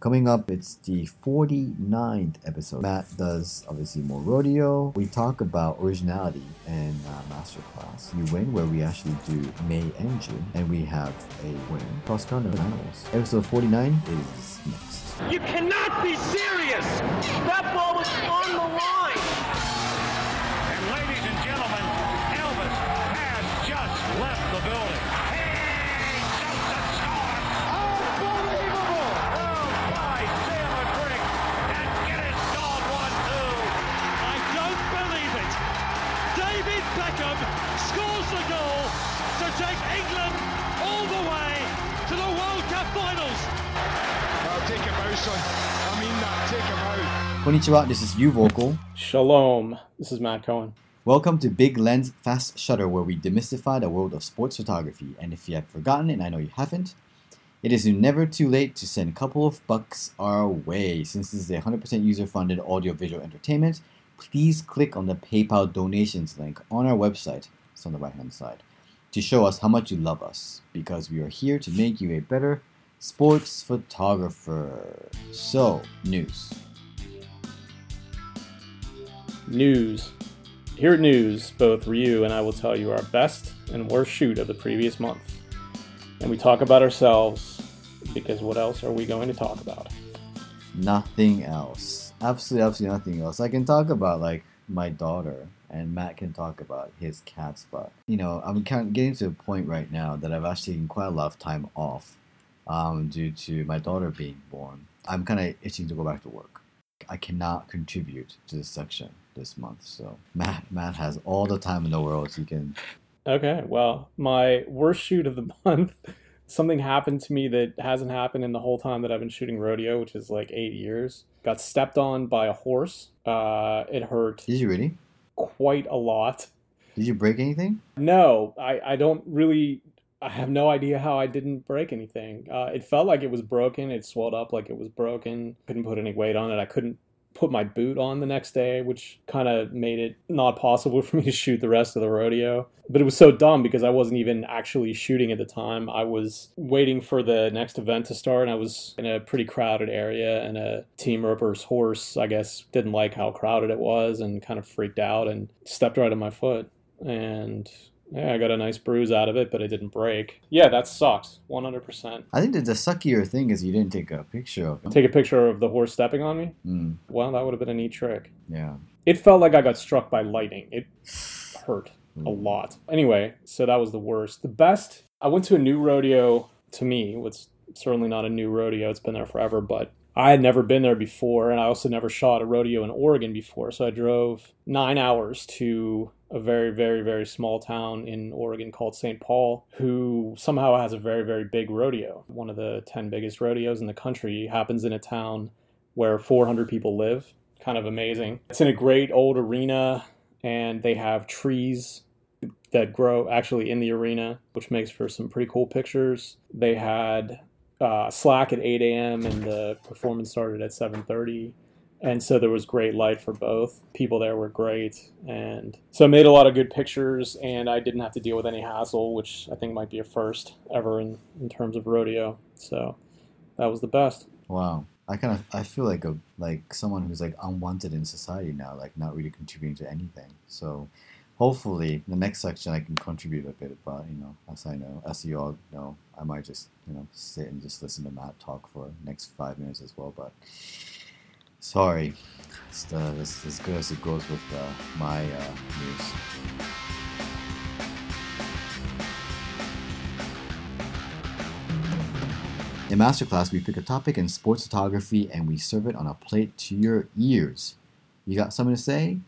Coming up, it's the 49th episode. Matt does obviously more rodeo. We talk about originality and uh, masterclass. You win, where we actually do May and June, and we have a win cross country animals. Episode 49 is next. You cannot be serious! That ball was on the line! And ladies and gentlemen, Elvis has just left the building. Take him out, son. I mean that. Take him out. Konnichiwa, this is Ryu Voelkel. Shalom. This is Matt Cohen. Welcome to Big Lens Fast Shutter, where we demystify the world of sports photography. And if you have forgotten, and I know you haven't, it is never too late to send a couple of bucks our way. Since this is a 100% user funded audiovisual entertainment, please click on the PayPal donations link on our website. It's on the right hand side. To show us how much you love us, because we are here to make you a better sports photographer. So, news. News. Here at News, both Ryu and I will tell you our best and worst shoot of the previous month. And we talk about ourselves because what else are we going to talk about? Nothing else. Absolutely, absolutely nothing else. I can talk about like my daughter, and Matt can talk about his cats. But you know, I'm kind of getting to a point right now that I've actually taken quite a lot of time off um, due to my daughter being born. I'm kind of itching to go back to work. I cannot contribute to this section this month, so Matt Matt has all the time in the world. He can Okay, well, my worst shoot of the month, something happened to me that hasn't happened in the whole time that I've been shooting rodeo, which is like eight years. Got stepped on by a horse. Uh, it hurt Did you really? quite a lot. Did you break anything? No, I, I don't really. I have no idea how I didn't break anything. Uh, it felt like it was broken. It swelled up like it was broken. Couldn't put any weight on it. I couldn't put my boot on the next day, which kind of made it not possible for me to shoot the rest of the rodeo. But it was so dumb because I wasn't even actually shooting at the time. I was waiting for the next event to start, and I was in a pretty crowded area, and a team roper's horse, I guess, didn't like how crowded it was and kind of freaked out and stepped right on my foot. And yeah, I got a nice bruise out of it, but it didn't break. Yeah, that sucked. 100%. I think that the suckier thing is you didn't take a picture of him. Take a picture of the horse stepping on me? Mm, Well, that would have been a neat trick. yeah. It felt like I got struck by lightning. It hurt a Mm. lot. Anyway, so that was the worst. The best, I went to a new rodeo to me. It's certainly not a new rodeo, it's been there forever, but I had never been there before, and I also never shot a rodeo in Oregon before. So I drove nine hours to a very, very, very small town in Oregon called St. Paul, who somehow has a very, very big rodeo. One of the 10 biggest rodeos in the country happens in a town where 400 people live. Kind of amazing. It's in a great old arena, and they have trees that grow actually in the arena, which makes for some pretty cool pictures. They had uh, slack at 8 a.m. and the performance started at 7:30, and so there was great light for both. People there were great, and so I made a lot of good pictures, and I didn't have to deal with any hassle, which I think might be a first ever in, in terms of rodeo. So that was the best. Wow. I kind of I feel like a like someone who's like unwanted in society now, like not really contributing to anything. So hopefully the next section I can contribute a bit, but you know, as I know, as you all know, I might just you know sit and just listen to Matt talk for next five minutes as well. But sorry, it's, uh, it's as good as it goes with uh, my uh, news. In Masterclass, we pick a topic in sports photography and we serve it on a plate to your ears. You got something to say?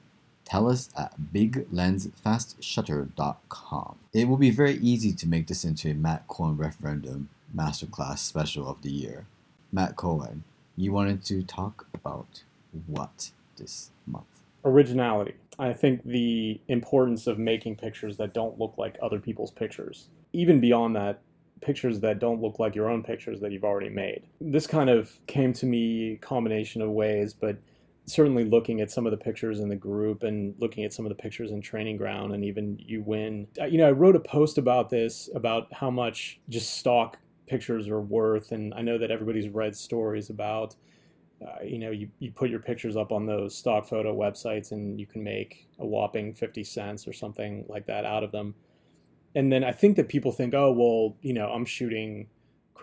Tell us at biglensfastshutter.com. It will be very easy to make this into a Matt Cohen referendum masterclass special of the year. Matt Cohen, you wanted to talk about what this month? originality. I think the importance of making pictures that don't look like other people's pictures. Even beyond that, pictures that don't look like your own pictures that you've already made. This kind of came to me combination of ways, but certainly looking at some of the pictures in the group and looking at some of the pictures in training ground and even you win. Uh, You know, I wrote a post about this about how much just stock pictures are worth. And I know that everybody's read stories about, uh, you know, you, you put your pictures up on those stock photo websites and you can make a whopping 50 cents or something like that out of them. And then I think that people think, oh, well, you know, I'm shooting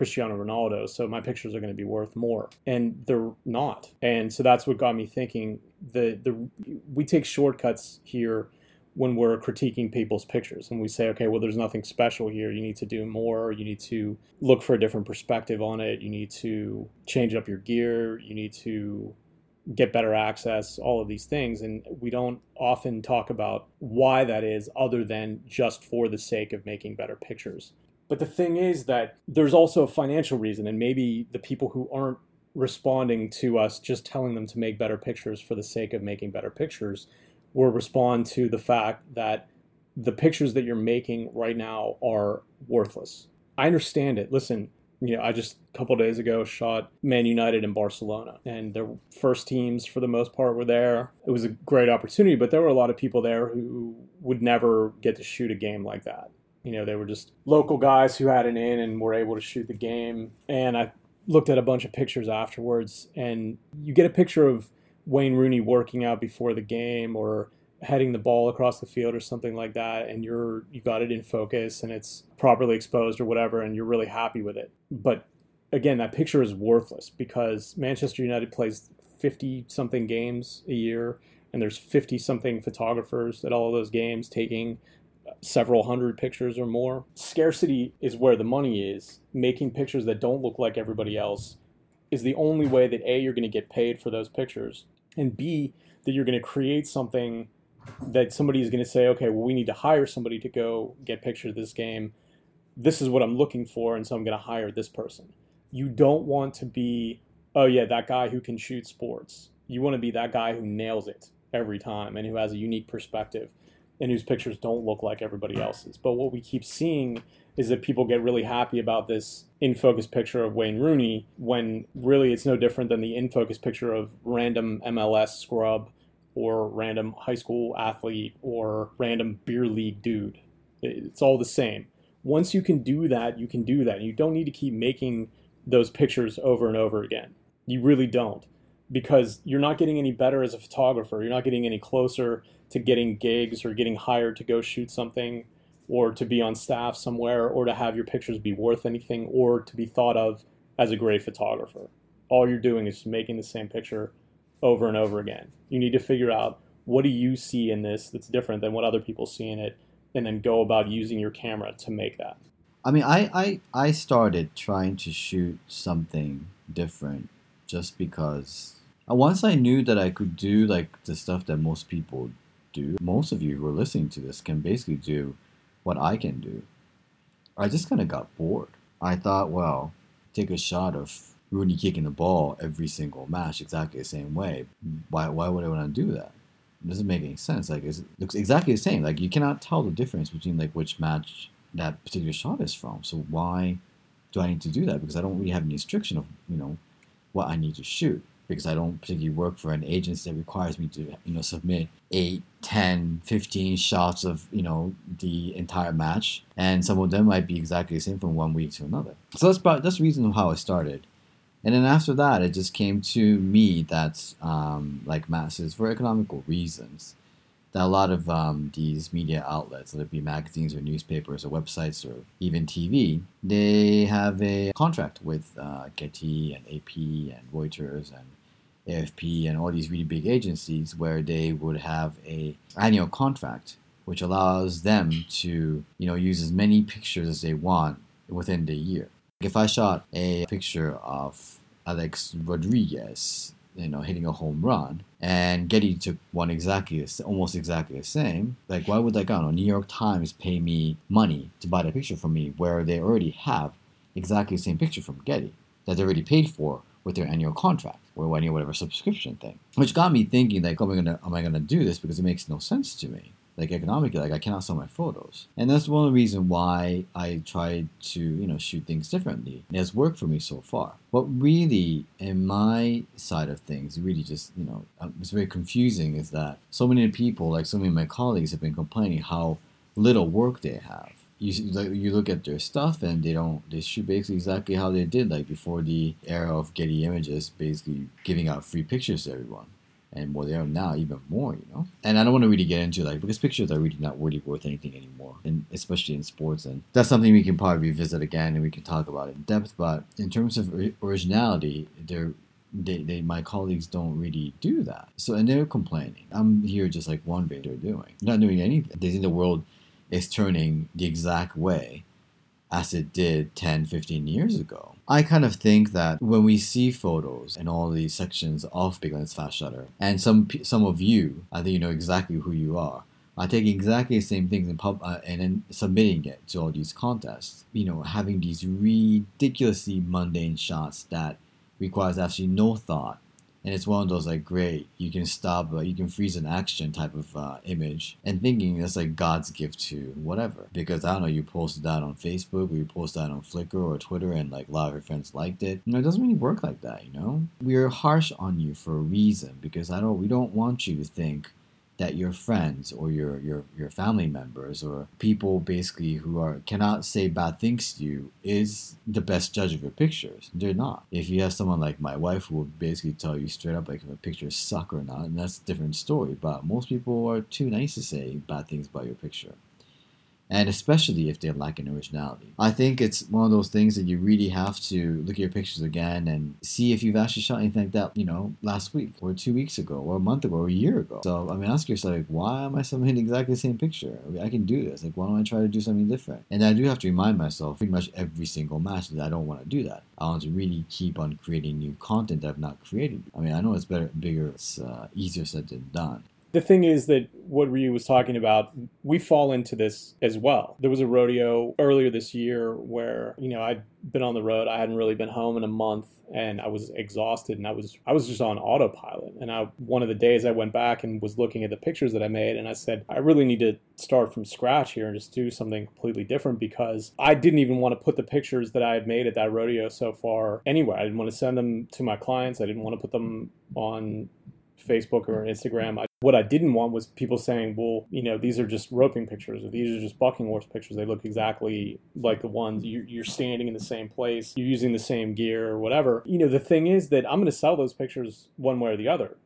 Cristiano Ronaldo, so my pictures are going to be worth more, and they're not. And so that's what got me thinking. The the we take shortcuts here when we're critiquing people's pictures and we say okay well there's nothing special here. You need to do more. You need to look for a different perspective on it. You need to change up your gear. You need to get better access all of these things. And we don't often talk about why that is other than just for the sake of making better pictures. But the thing is that there's also a financial reason, and maybe the people who aren't responding to us just telling them to make better pictures for the sake of making better pictures will respond to the fact that the pictures that you're making right now are worthless. I understand it. Listen, you know, I just a couple days ago shot Man United in Barcelona, and their first teams for the most part were there. It was a great opportunity, but there were a lot of people there who would never get to shoot a game like that. You know, they were just local guys who had an in and were able to shoot the game. And I looked at a bunch of pictures afterwards, and you get a picture of Wayne Rooney working out before the game or heading the ball across the field or something like that and you're you got it in focus and it's properly exposed or whatever and you're really happy with it but again that picture is worthless because Manchester United plays 50 something games a year and there's 50 something photographers at all of those games taking several hundred pictures or more. Scarcity is where the money is. Making pictures that don't look like everybody else is the only way that A, you're going to get paid for those pictures, and B, that you're going to create something that somebody is going to say, okay, well, we need to hire somebody to go get pictures of this game. This is what I'm looking for, and so I'm going to hire this person. You don't want to be, oh, yeah, that guy who can shoot sports. You want to be that guy who nails it every time and who has a unique perspective and whose pictures don't look like everybody else's. But what we keep seeing is that people get really happy about this in focus picture of Wayne Rooney when really it's no different than the in focus picture of random MLS scrub or random high school athlete or random beer league dude. It's all the same. Once you can do that, you can do that. You don't need to keep making those pictures over and over again. You really don't because you're not getting any better as a photographer. You're not getting any closer to getting gigs or getting hired to go shoot something or to be on staff somewhere or to have your pictures be worth anything or to be thought of as a great photographer. All you're doing is making the same picture over and over again. You need to figure out what do you see in this that's different than what other people see in it and then go about using your camera to make that. I mean, I, I, I started trying to shoot something different just because uh, once I knew that I could do like the stuff that most people do, most of you who are listening to this can basically do what I can do. I just kind of got bored. I thought, well, take a shot of Rooney kicking the ball every single match exactly the same way. Why, why would I want to do that? It doesn't make any sense. Like it looks exactly the same. Like you cannot tell the difference between like which match that particular shot is from. So why do I need to do that? Because I don't really have any restriction of you know what I need to shoot because I don't particularly work for an agency that requires me to, you know, submit 8, 10, 15 shots of, you know, the entire match. And some of them might be exactly the same from one week to another. So that's about, that's the reason how I started. And then after that, it just came to me that, um, like Matt says, for economical reasons, that a lot of um, these media outlets, whether it be magazines or newspapers or websites or even TV, they have a contract with uh, Getty and AP and Reuters and AFP and all these really big agencies where they would have a annual contract which allows them to you know use as many pictures as they want within the year. If I shot a picture of Alex Rodriguez, you know, hitting a home run, and Getty took one exactly, almost exactly the same, like why would like I don't know, New York Times pay me money to buy the picture from me where they already have exactly the same picture from Getty that they already paid for with their annual contract or annual whatever subscription thing. Which got me thinking like, oh, am I gonna am I gonna do this because it makes no sense to me. Like economically, like I cannot sell my photos, and that's one of the reasons why I tried to you know shoot things differently. It has worked for me so far. What really, in my side of things, really just you know uh, it's very confusing is that so many people, like so many of my colleagues, have been complaining how little work they have you you look at their stuff and they don't they shoot basically exactly how they did like before the era of Getty Images, basically giving out free pictures to everyone. And what they are now, even more, you know. And I don't want to really get into like because pictures are really not really worth anything anymore, and especially in sports. And that's something we can probably revisit again, and we can talk about in depth. But in terms of originality, they're they, they my colleagues don't really do that. So and they're complaining. I'm here just like wondering they're doing. Not doing anything. They think the world is turning the exact way as it did 10, 15 years ago. I kind of think that when we see photos and all these sections of Big Lens Fast Shutter, and some some of you, I think you know exactly who you are, are taking exactly the same things and, pub, uh, and then submitting it to all these contests. You know, having these ridiculously mundane shots that requires absolutely no thought and it's one of those like great you can stop uh, you can freeze an action type of uh, image and thinking that's like god's gift to whatever. Because i don't know you posted that on facebook or you posted that on flickr or twitter and like a lot of your friends liked it. You know it doesn't really work like that you know? We're harsh on you for a reason because i don't we don't want you to think that your friends or your, your, your family members or people basically who are cannot say bad things to you is the best judge of your pictures. They're not. If you have someone like my wife who will basically tell you straight up like if a picture suck or not, and that's a different story. But most people are too nice to say bad things about your picture and especially if they lack an originality. I think it's one of those things that you really have to look at your pictures again and see if you've actually shot anything like that, you know, last week or two weeks ago or a month ago or a year ago. So, I mean, ask yourself, like, why am I submitting exactly the same picture? I, mean, I can do this. Like, why don't I try to do something different? And I do have to remind myself pretty much every single match that I don't want to do that. I want to really keep on creating new content that I've not created. I mean, I know it's better, bigger, it's uh, easier said than done the thing is that what Ryu was talking about, we fall into this as well. There was a rodeo earlier this year where, you know, I'd been on the road. I hadn't really been home in a month and I was exhausted and I was I was just on autopilot. And I one of the days I went back and was looking at the pictures that I made and I said, I really need to start from scratch here and just do something completely different because I didn't even want to put the pictures that I had made at that rodeo so far anywhere. I didn't want to send them to my clients. I didn't want to put them on Facebook or Instagram. I, what I didn't want was people saying, well, you know, these are just roping pictures or these are just bucking horse pictures. They look exactly like the ones you, you're standing in the same place, you're using the same gear or whatever. You know, the thing is that I'm going to sell those pictures one way or the other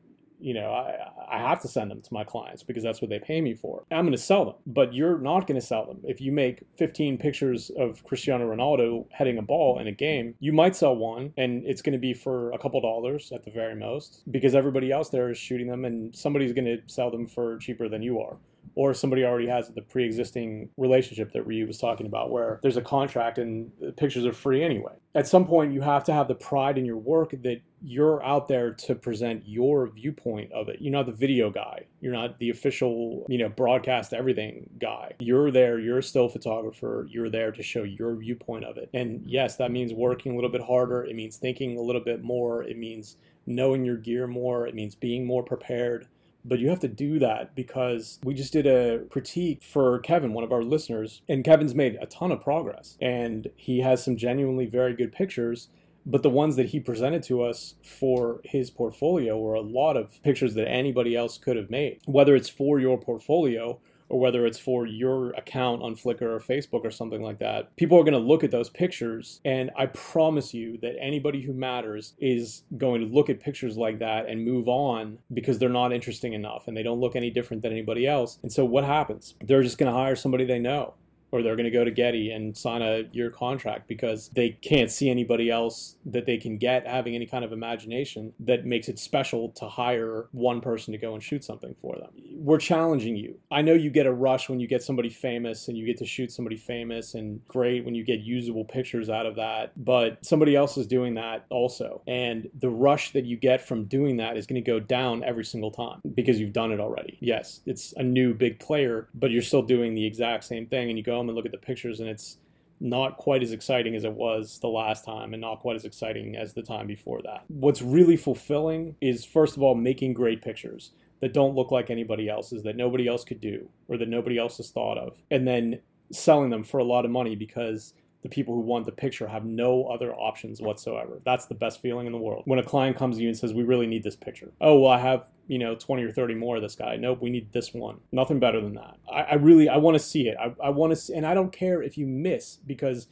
you know, I, I have to send them to my clients because that's what they pay me for. I'm going to sell them, but you're not going to sell them. If you make 15 pictures of Cristiano Ronaldo heading a ball in a game, you might sell one and it's going to be for a couple dollars at the very most because everybody else there is shooting them and somebody's going to sell them for cheaper than you are or somebody already has the pre-existing relationship that Ryu was talking about where there's a contract and the pictures are free anyway. At some point you have to have the pride in your work that you're out there to present your viewpoint of it. You're not the video guy. You're not the official, you know, broadcast everything guy. You're there, you're a still photographer. You're there to show your viewpoint of it. And yes, that means working a little bit harder. It means thinking a little bit more. It means knowing your gear more. It means being more prepared but you have to do that because we just did a critique for Kevin, one of our listeners, and Kevin's made a ton of progress and he has some genuinely very good pictures. But the ones that he presented to us for his portfolio were a lot of pictures that anybody else could have made, whether it's for your portfolio or whether it's for your account on Flickr or Facebook or something like that, people are going to look at those pictures. And I promise you that anybody who matters is going to look at pictures like that and move on because they're not interesting enough and they don't look any different than anybody else. And so what happens? They're just going to hire somebody they know or they're going to go to Getty and sign a year contract because they can't see anybody else that they can get having any kind of imagination that makes it special to hire one person to go and shoot something for them. We're challenging you. I know you get a rush when you get somebody famous and you get to shoot somebody famous and great when you get usable pictures out of that, but somebody else is doing that also. And the rush that you get from doing that is going to go down every single time because you've done it already. Yes, it's a new big player, but you're still doing the exact same thing and you go home and look at the pictures and it's not quite as exciting as it was the last time and not quite as exciting as the time before that. What's really fulfilling is first of all making great pictures that don't look like anybody else's that nobody else could do or that nobody else has thought of and then selling them for a lot of money because the people who want the picture have no other options whatsoever. That's the best feeling in the world. When a client comes to you and says, "We really need this picture," oh well, I have you know 20 or 30 more of this guy. Nope, we need this one. Nothing better than that. I, I really I want to see it. I, I want to, see and I don't care if you miss because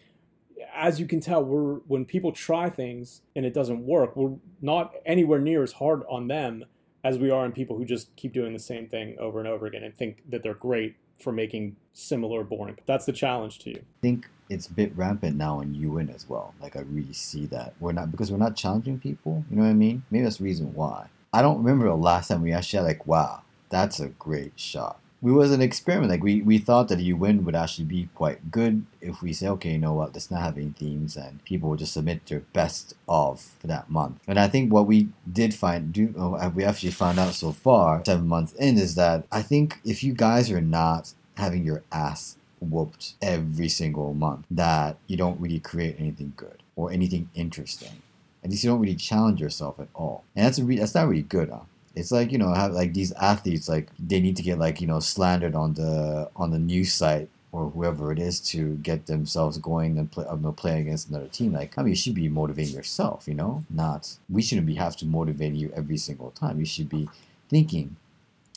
as you can tell, we're when people try things and it doesn't work, we're not anywhere near as hard on them as we are on people who just keep doing the same thing over and over again and think that they're great for making similar boring. That's the challenge to you. I think it's a bit rampant now in UN as well. Like I really see that we're not because we're not challenging people. You know what I mean? Maybe that's the reason why. I don't remember the last time we actually had like, wow, that's a great shot we was an experiment. Like we, we thought that UN would actually be quite good if we say, okay, you know what, let's not have any themes and people will just submit their best of for that month. And I think what we did find, do uh, we actually found out so far, seven months in, is that I think if you guys are not having your ass whooped every single month, that you don't really create anything good or anything interesting. At least you don't really challenge yourself at all. And that's re- that's not really good, huh? it's like you know have like these athletes like they need to get like you know slandered on the on the news site or whoever it is to get themselves going and play, play against another team. Like, I mean, you should be motivating yourself, you know? Not, we shouldn't be have to motivate you every single time. You should be thinking,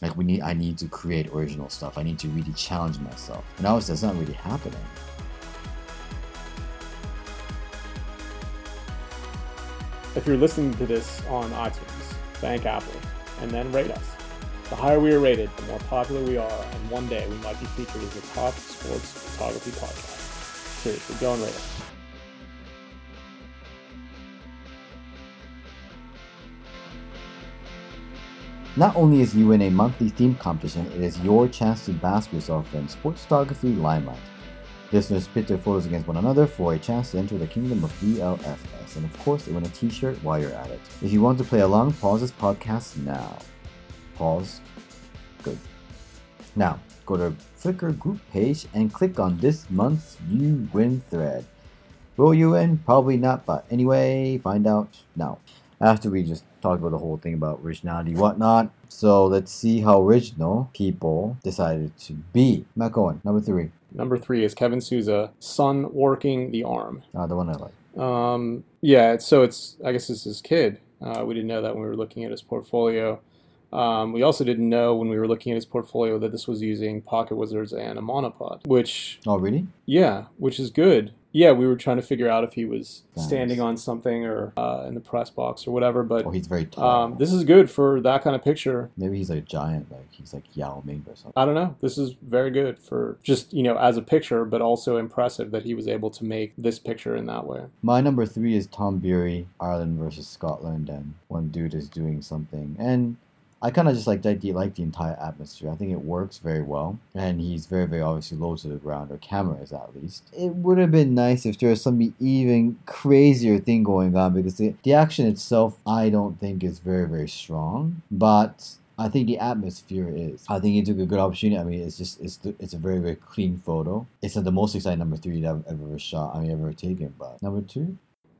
like, we need, I need to create original stuff. I need to really challenge myself. And obviously, that's not really happening. If you're listening to this on iTunes, thank Apple and then rate us. The higher we are rated, the more popular we are, and one day we might be featured as the top sports photography podcast. Seriously, go and rate us. Not only is you UN a monthly theme competition, it is your chance to bask yourself in sports photography limelight. Listeners pit their photos against one another for a chance to enter the kingdom of BLFS, and of course, they win a t shirt while you're at it. If you want to play along, pause this podcast now. Pause. Good. Now, go to Flickr group page and click on this month's You Win thread. Will you win? Probably not, but anyway, find out now. After we just talked about the whole thing about originality, whatnot, so let's see how original people decided to be. Matt Cohen, number three. Number three is Kevin Souza, son working the arm. Ah, the one I like. Um, yeah, so it's I guess it's his kid. Uh, we didn't know that when we were looking at his portfolio. Um, we also didn't know when we were looking at his portfolio that this was using Pocket Wizards and a monopod, which Oh, really? yeah, which is good. Yeah, we were trying to figure out if he was standing on something or uh, in the press box or whatever. But Oh, he's very tall. um, this is good for that kind of picture. Maybe he's like a giant, like he's like Yao Ming or something. I don't know. This is very good for just you know as a picture, but also impressive that he was able to make this picture in that way. My number three is Tom Bury, Ireland versus Scotland, and one dude is doing something. And I kind of just like like the entire atmosphere. I think it works very well, and he's very, very obviously low to the ground, or cameras at least. It would have been nice if there was some even crazier thing going on because the, the action itself, I don't think is very, very strong, but I think the atmosphere is. I think he took a good opportunity. I mean, it's just it's it's a very very clean photo. It's not the most exciting number three that I've ever shot. I mean, ever taken. But number two,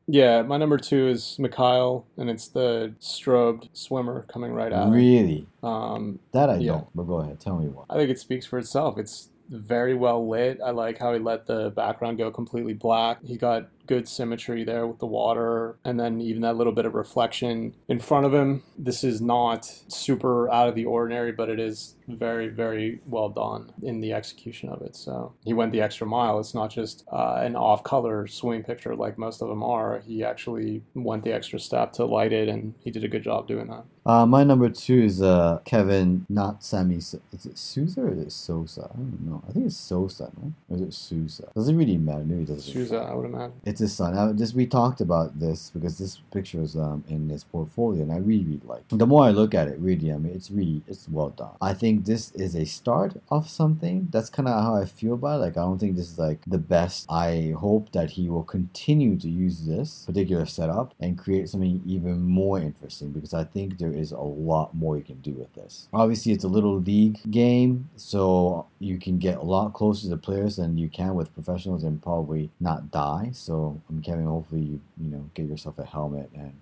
Yeah, my number two is Mikhail, and it's the strobed swimmer coming right out. really, Um, that I Yeah. don't. But go ahead, tell me what. I think it speaks for itself. It's very well lit. I like how he let the background go completely black. He got good symmetry there with the water and then even that little bit of reflection in front of him. This is not super out of the ordinary, but it is very, very well done in the execution of it. So he went the extra mile. It's not just uh, an off color swimming picture like most of them are. He actually went the extra step to light it and he did a good job doing that. Uh, my number two is uh, Kevin, not Sammy. Is it Sousa or is it Sosa? I don't know. I think it's Sosa, no? Or is it Sousa? Doesn't really matter. Maybe it doesn't. Souza, I would imagine. It's his son. I, just we talked about this because this picture is um, in his portfolio, and I really, really like. The more I look at it, really, I mean, it's really, it's well done. I think this is a start of something. That's kind of how I feel about it. Like, I don't think this is like the best. I hope that he will continue to use this particular setup and create something even more interesting because I think there is a lot more you can do with this. Obviously, it's a little league game, so you can get a lot closer to players than you can with professionals and probably not die. So I'm Kevin. Hopefully, you you know get yourself a helmet and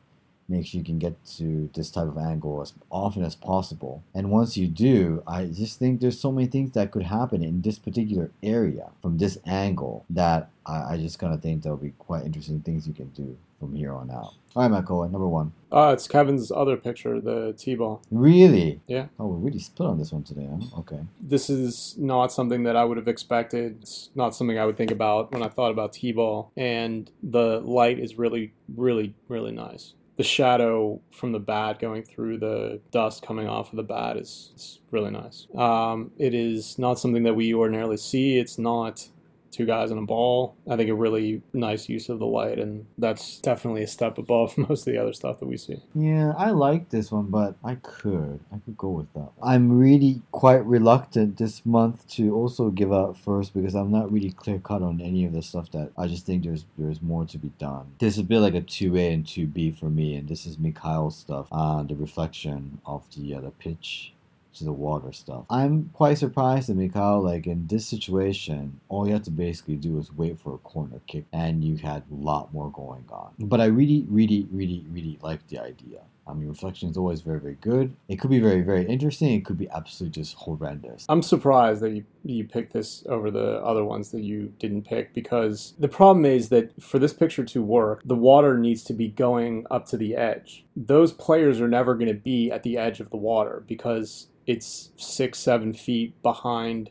make sure you can get to this type of angle as often as possible. And once you do, I just think there's so many things that could happen in this particular area from this angle that I, I just kind of think there'll be quite interesting things you can do from here on out. All right, Cohen, number one. Uh, it's Kevin's other picture, the T-ball. Really? Yeah. Oh, we're really split on this one today, huh? Okay. This is not something that I would have expected. It's not something I would think about when I thought about T-ball. And the light is really, really, really nice. The shadow from the bat going through the dust coming off of the bat is, is really nice. Um, it is not something that we ordinarily see. It's not two guys and a ball. I think a really nice use of the light, and that's definitely a step above most of the other stuff that we see. Yeah, I like this one, but I could. I could go with that. I'm really quite reluctant this month to also give out first because I'm not really clear cut on any of the stuff that I just think there's there's more to be done. This is a bit like a 2A and 2B for me, and this is Mikhail's stuff, uh, the reflection of the, uh, the pitch to the water stuff. I'm quite surprised that Mikhail, like in this situation, all you have to basically do is wait for a corner kick and you had a lot more going on. But I really, really, really, really like the idea. I mean, reflection is always very, very good. It could be very, very interesting. It could be absolutely just horrendous. I'm surprised that you you picked this over the other ones that you didn't pick because the problem is that for this picture to work, the water needs to be going up to the edge. Those players are never going to be at the edge of the water because it's six, seven feet behind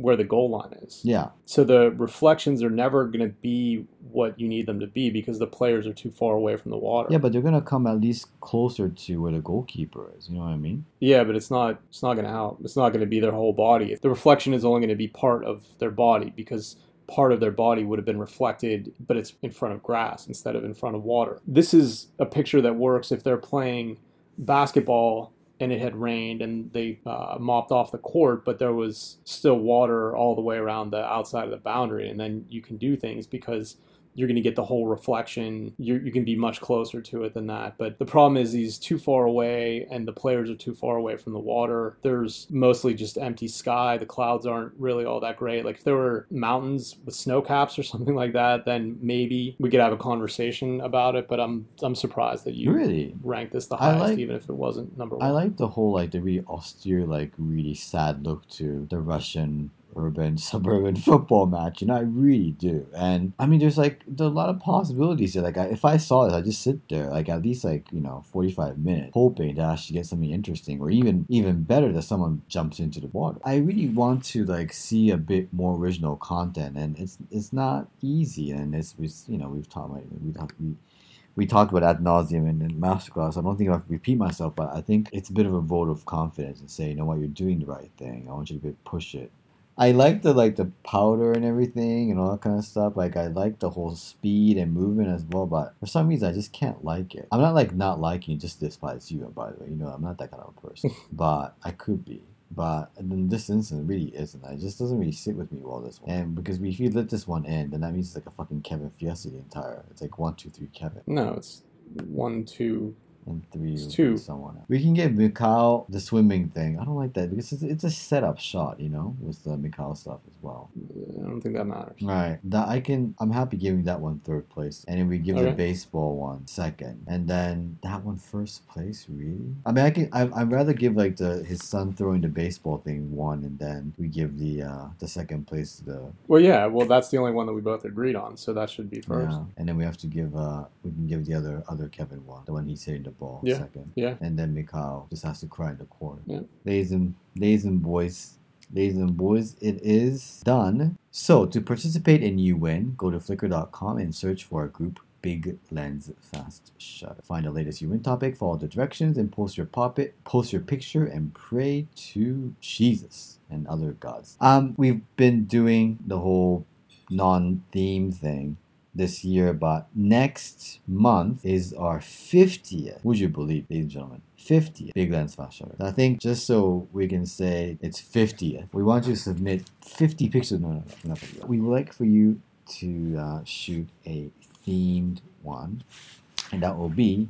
where the goal line is. Yeah. So the reflections are never going to be what you need them to be because the players are too far away from the water. Yeah, but they're gonna come at least closer to where the goalkeeper is. You know what I mean? Yeah, but it's not it's not going to help. It's not going to be their whole body. The reflection is only going to be part of their body because part of their body would have been reflected, but it's in front of grass instead of in front of water. This is a picture that works if they're playing basketball and it had rained and they uh, mopped off the court, but there was still water all the way around the outside of the boundary. And then you can do things because you're going to get the whole reflection. you you can be much closer to it than that. But the problem is he's too far away and the players are too far away from the water. There's mostly just empty sky. The clouds aren't really all that great. Like if there were mountains with snow caps or something like that, then maybe we could have a conversation about it. But I'm I'm surprised that you Really? ranked this the highest, like- even if it wasn't number one. I like the whole like the really austere, like really sad look to the Russian urban suburban football match. Know, I really do. And I mean, there's like a lot of possibilities here. Like, I, if I saw this, I just sit there like at least like you know 45 minutes, hoping to actually get something interesting, or even even better that someone jumps into the water. I really want to like see a bit more original content, and it's it's not easy, and it's, it's you know we've talked about we we talked about ad nauseum in, in masterclass. I don't think I have to repeat myself, but I think it's a bit of a vote of confidence and say, you know what, you're doing the right thing. I want you to push it. I like the like the powder and everything and all that kind of stuff. Like I like the whole speed and movement as well, but for some reason I just can't like it. I'm not like not liking just despise you. By the way, you know I'm not that kind of a person, but I could be. But in this instance, it really isn't. It just doesn't really sit with me well. This one, and because if you let this one in, then that means it's like a fucking Kevin Fiesta the entire. It's like one, two, three, Kevin. no, it's one, two. And three It's two. someone else. We can get Mikhail the swimming thing. I don't like that because it's, it's a setup shot, you know, with the Mikhail stuff as well. I don't think that matters. Right. That I can. I'm happy giving that one third place, and then we give the baseball one second, and then that one first place. Really? I mean, I can. I, I'd rather give like the his son throwing the baseball thing one, and then we give the uh the second place to the Well, yeah. Well, that's the only one that we both agreed on, so that should be first. yeah, and then we have to give uh we can give the other other Kevin one, the one he's hitting the ball Yeah. second. Yeah. and then Mikhail just has to cry in the corner. Yeah. Ladies and ladies and boys, ladies and boys, it is done. So to participate in you win, go to flickr.com and search for our group Big Lens Fast Shutter. Find the latest win topic, follow the directions, and post your puppet, post your picture, and pray to Jesus and other gods. Um, we've been doing the whole non-theme thing this year, but next month is our 50th. Would you believe, ladies and gentlemen? 50th Big Lens Shutter. I think just so we can say it's 50th, we want you to submit 50 pictures. No, no, no, not 50. We would like for you to uh, shoot a themed one, and that will be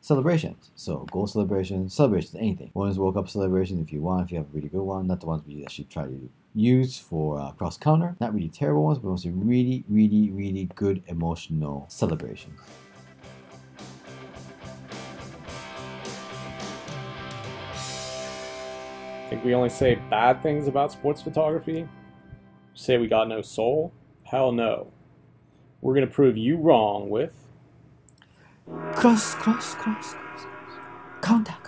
celebrations. So goal celebrations, celebrations, anything. Women's World Cup celebrations if you want, if you have a really good one, not the ones we actually try to used for uh, cross counter. Not really terrible ones, but mostly really, really, really good emotional celebrations. I think we only say bad things about sports photography. Say we got no soul? Hell no. We're gonna prove you wrong with cross, cross, cross, cross, cross. contact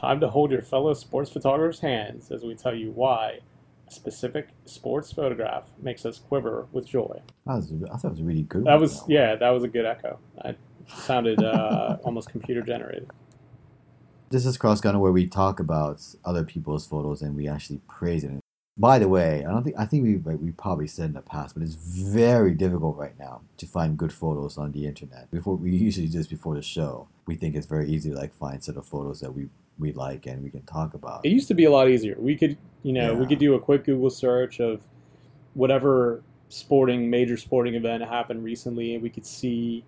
time to hold your fellow sports photographers' hands as we tell you why a specific sports photograph makes us quiver with joy. That was, I thought it was really good. That was though. yeah, that was a good echo. I sounded uh, almost computer generated. This is Cross Gunner where we talk about other people's photos and we actually praise it. By the way, I don't think I think we like, we probably said in the past, but it's very difficult right now to find good photos on the internet. Before we usually just before the show, we think it's very easy to like find set of photos that we we like and we can talk about. It used to be a lot easier. We could, you know, we could do a quick Google search of whatever sporting major sporting event happened recently, and we could see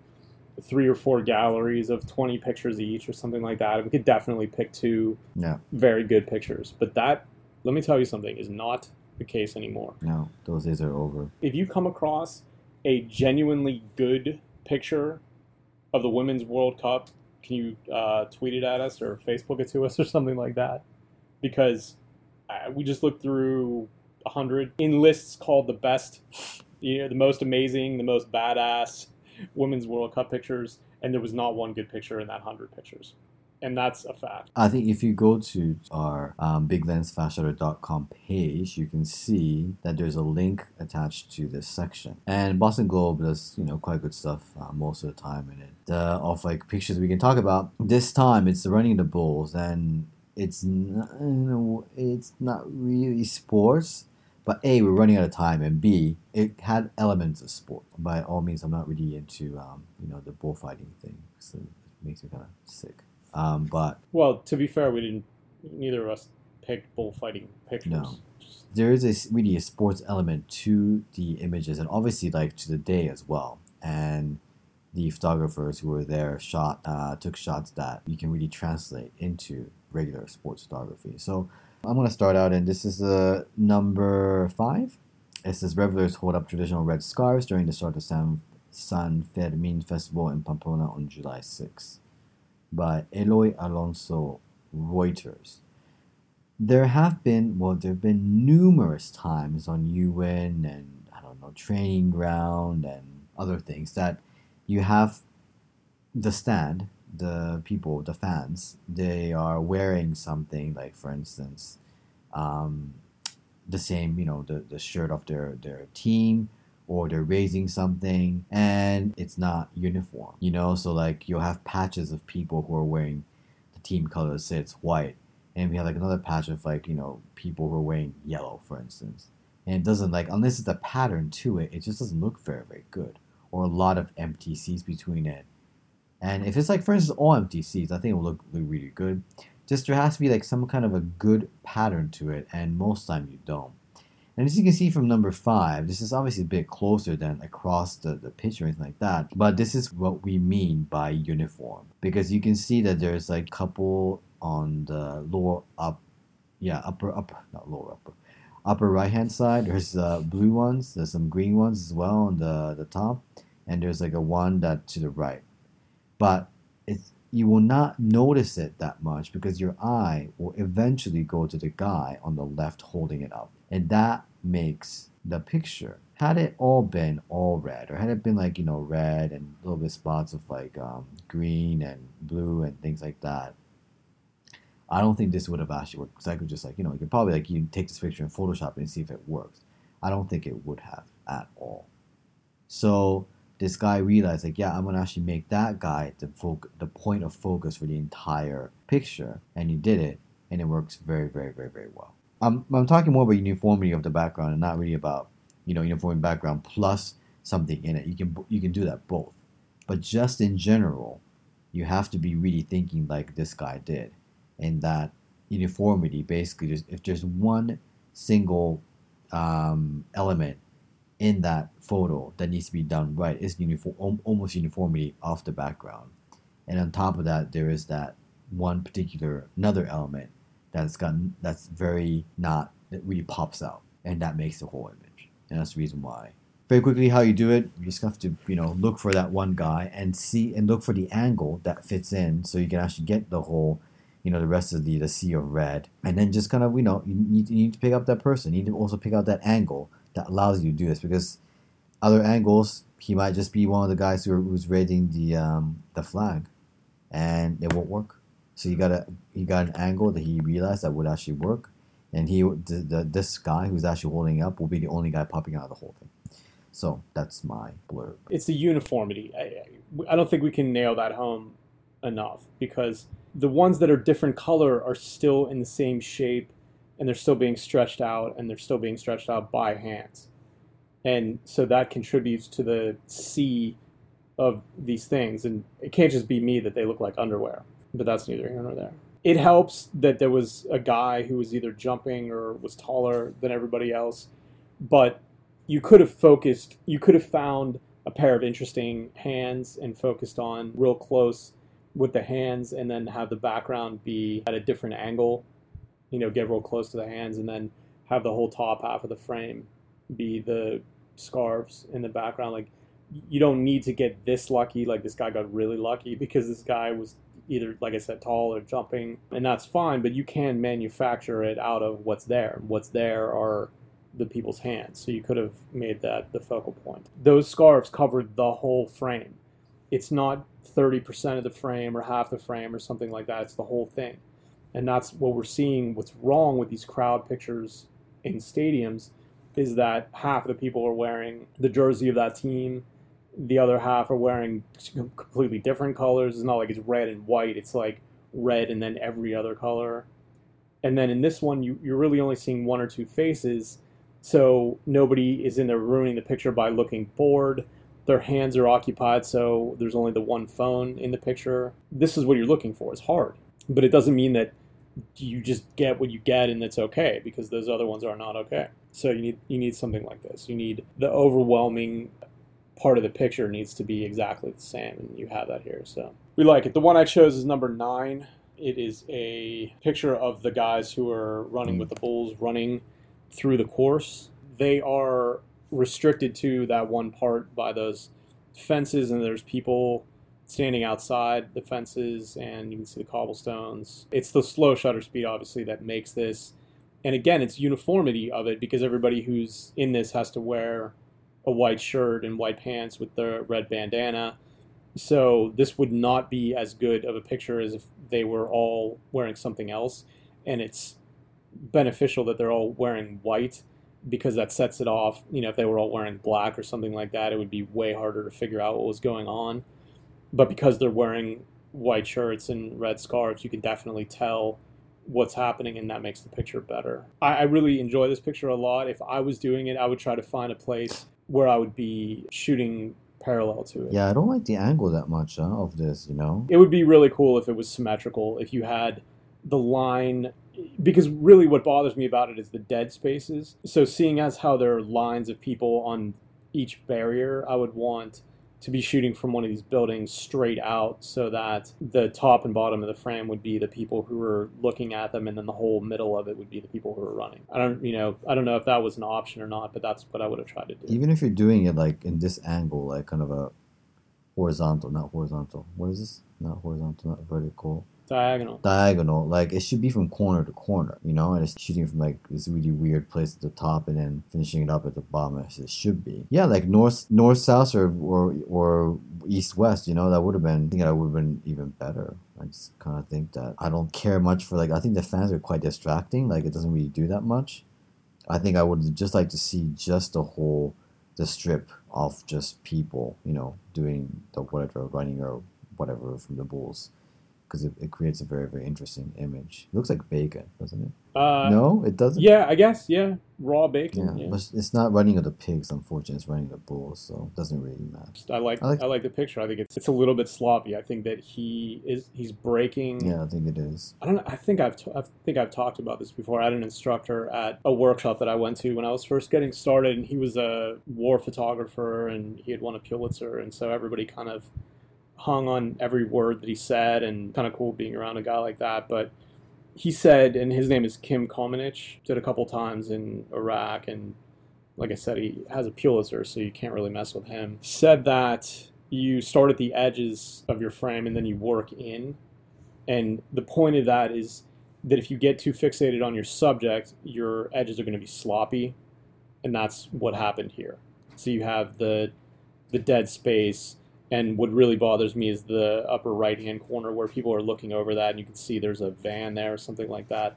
three or four galleries of 20 pictures each or something like that. We could definitely pick two Yeah, very good pictures. But that, let me tell you something, is not the case anymore. no, those days are over. If you come across a genuinely good picture of the Women's World Cup, can you uh, tweet it at us or Facebook it to us or something like that? Because uh, we just looked through a hundred in lists called the best, you know, the most amazing, the most badass Women's World Cup pictures, and there was not one good picture in that hundred pictures, and that's a fact. I think if you go to our um, page, you can see that there's a link attached to this section. And Boston Globe does, you know, quite good stuff uh, most of the time in it. Uh, of like pictures we can talk about. This time it's the running the bulls, and it's not, you know, it's not really sports. But A, we're running out of time, and B, it had elements of sport. By all means, I'm not really into, um, you know, the bullfighting thing. So it makes me kind of sick. Um, but Well, to be fair, we didn't. Neither of us picked bullfighting pictures. No. There is a really a sports element to the images and obviously like to the day as well and the photographers who were there shot uh, took shots that you can really translate into regular sports photography so i'm going to start out and this is the number five it says revelers hold up traditional red scarves during the start of san, san fermin festival in pamplona on july 6 by eloy alonso reuters. There have been well there have been numerous times on UN and I don't know training ground and other things that you have the stand the people the fans they are wearing something like for instance um, the same you know the, the shirt of their their team or they're raising something and it's not uniform you know? So like you'll have patches of people who are wearing the team colors say it's white and we have like another patch of like you know people who are wearing yellow for instance. And it doesn't like unless it's a pattern to it it just doesn't look very very good or a lot of empty seats between it. And if it's like for instance all empty seats i think it will look, look really good. Just there has to be like some kind of a good pattern to it and most time you don't and as you can see from number five this is obviously a bit closer than across the, the pitch or anything like that but this is what we mean by uniform because you can see that there's like a couple on the lower up yeah upper upper not lower upper upper right hand side. There's uh, blue ones there's some green ones as well on the the top and there's like a one that to the right. But it's you will not notice it that much because your eye will eventually go to the guy on the left holding it up and that makes the picture had it all been all red or had it been like you know red and little bit spots of like um, green and blue and things like that I don't think this would have actually worked because I could just like you know you could probably like you take this picture in Photoshop and see if it works. I don't think it would have at all. So this guy realized like yeah I'm gonna actually make that guy the foc- the point of focus for the entire picture and he did it and it works very very very very well. I'm I'm talking more about uniformity of the background and not really about you know uniform background plus something in it. You can you can do that both, but just in general, you have to be really thinking like this guy did. And that uniformity basically just if there's one single um, element in that photo that needs to be done right is uniform almost uniformity of the background. And on top of that there is that one particular another element that's got that's very not that really pops out and that makes the whole image and that's the reason why very quickly how you do it you just have to you know look for that one guy and see and look for the angle that fits in so you can actually get the whole you know the rest of the the sea of red, and then just kind of you know you need, you need to pick up that person. You need to also pick out that angle that allows you to do this because other angles he might just be one of the guys who who's raiding the um, the flag, and it won't work. So you got a you got an angle that he realized that would actually work, and he the, the this guy who's actually holding up will be the only guy popping out of the whole thing. So that's my blurb. It's the uniformity. I, I don't think we can nail that home enough because the ones that are different color are still in the same shape and they're still being stretched out and they're still being stretched out by hands. And so that contributes to the sea of these things. And it can't just be me that they look like underwear, but that's neither here nor there. It helps that there was a guy who was either jumping or was taller than everybody else, but you could have focused, you could have found a pair of interesting hands and focused on real close with the hands and then have the background be at a different angle, you know, get real close to the hands and then have the whole top half of the frame be the scarves in the background. Like, you don't need to get this lucky. Like, this guy got really lucky because this guy was either, like I said, tall or jumping, and that's fine, but you can manufacture it out of what's there. What's there are the people's hands. So you could have made that the focal point. Those scarves covered the whole frame. It's not 30% of the frame or half the frame or something like that. It's the whole thing. And that's what we're seeing. What's wrong with these crowd pictures in stadiums is that half of the people are wearing the jersey of that team. The other half are wearing completely different colors. It's not like it's red and white. It's like red and then every other color. And then in this one, you, you're really only seeing one or two faces. So nobody is in there ruining the picture by looking bored. Their hands are occupied, so there's only the one phone in the picture. This is what you're looking for. It's hard. But it doesn't mean that you just get what you get and it's okay because those other ones are not okay. So you need you need something like this. You need the overwhelming part of the picture needs to be exactly the same, and you have that here. So we like it. The one I chose is number nine. It is a picture of the guys who are running with the Bulls, running through the course. They are restricted to that one part by those fences, and there's people standing outside the fences, and you can see the cobblestones. It's the slow shutter speed, obviously, that makes this. And again, it's uniformity of it because everybody who's in this has to wear a white shirt and white pants with the red bandana. So this would not be as good of a picture as if they were all wearing something else. And it's beneficial that they're all wearing white because that sets it off. You know, if they were all wearing black or something like that, it would be way harder to figure out what was going on. But because they're wearing white shirts and red scarves, you can definitely tell what's happening and that makes the picture better. I, I, really enjoy this picture a lot. If I was doing it, I would try to find a place where I would be shooting parallel to it. Yeah, I don't like the angle that much huh, of this, you know? It would be really cool if it was symmetrical, if you had the line because really what bothers me about it is the dead spaces. So seeing as how there are lines of people on each barrier, I would want to be shooting from one of these buildings straight out so that the top and bottom of the frame would be the people who were looking at them and then the whole middle of it would be the people who were running. I don't you know, I don't know if that was an option or not, but that's what I would have tried to do. Even if you're doing it like in this angle, like kind of a horizontal, not horizontal. What is this? Not horizontal, not vertical diagonal. Diagonal. Like it should be from corner to corner, you know, and it's shooting from like this really weird place at the top and then finishing it up at the bottom as it should be. Yeah, like north north south or or, or east west, you know, that would have been I think that would have been even better. I just kind of think that I don't care much for like I think the fans are quite distracting. Like it doesn't really do that much. I think I would just like to see just the whole the strip of just people, you know, doing the whatever running or whatever from the Bulls because it, it, creates a very very interesting image. It looks like bacon, doesn't it? Uh, no, it doesn't. Yeah, I guess yeah, raw bacon. Yeah, yeah. but it's not running of the pigs. Unfortunately, it's running of the bulls, so it doesn't really matter. I like I like, I like the picture. I think it's it's a little bit sloppy. I think that he is he's breaking. Yeah, I think it is. I don't know. I think I've t- I think I've talked about this before. I had an instructor at a workshop that I went to when I was first getting started, and he was a war photographer, and he had won a Pulitzer, and so everybody kind of hung on every word that he said and kind of cool being around a guy like that. But he said, and his name is Kim Komenich, did a couple times in Iraq. And like I said, he has a Pulitzer, so you can't really mess with him. Said that you start at the edges of your frame and then you work in. And the point of that is that if you get too fixated on your subject, your edges are going to be sloppy, and that's what happened here. So you have the the dead space, and what really bothers me is the upper right hand corner where people are looking over that, and you can see there's a van there or something like that.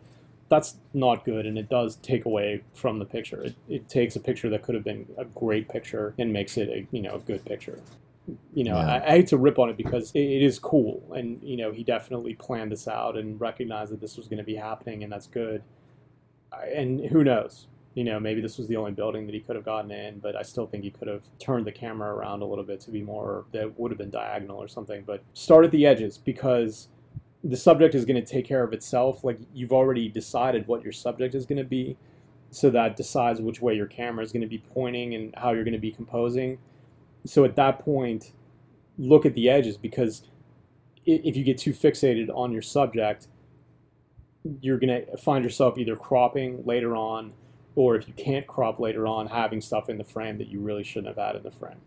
That's not good, and it does take away from the picture. It, it takes a picture that could have been a great picture and makes it a you know a good picture you know, Yeah. I, I hate to rip on it because it, it is cool, and you know, he definitely planned this out and recognized that this was going to be happening, and that's good. I, and who knows? You know, maybe this was the only building that he could have gotten in, but I still think he could have turned the camera around a little bit to be more that would have been diagonal or something. But start at the edges because the subject is going to take care of itself. Like you've already decided what your subject is going to be, so that decides which way your camera is going to be pointing and how you're going to be composing so at that point look at the edges because if you get too fixated on your subject you're going to find yourself either cropping later on or if you can't crop later on having stuff in the frame that you really shouldn't have had in the frame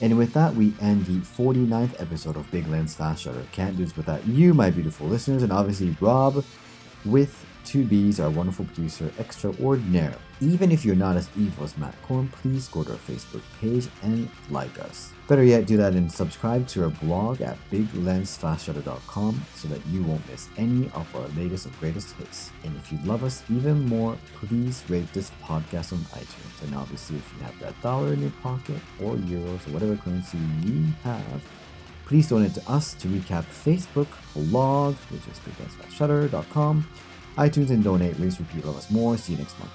And with that, we end the 49th episode of Big Lens Fast Shutter. Can't do this without you, my beautiful listeners, and obviously Rob with two B's, our wonderful producer extraordinaire. Even if you're not as evil as Matt Korn, please go to our Facebook page and like us. Better yet, do that and subscribe to our blog at biglensfastshutter.com so that you won't miss any of our latest and greatest hits. And if you love us even more, please rate this podcast on iTunes. And obviously, if you have that dollar in your pocket or euros or whatever currency you have, please donate to us to recap Facebook blog, which is biglensfastshutter.com, iTunes, and donate. Raise, repeat, love us more. See you next month.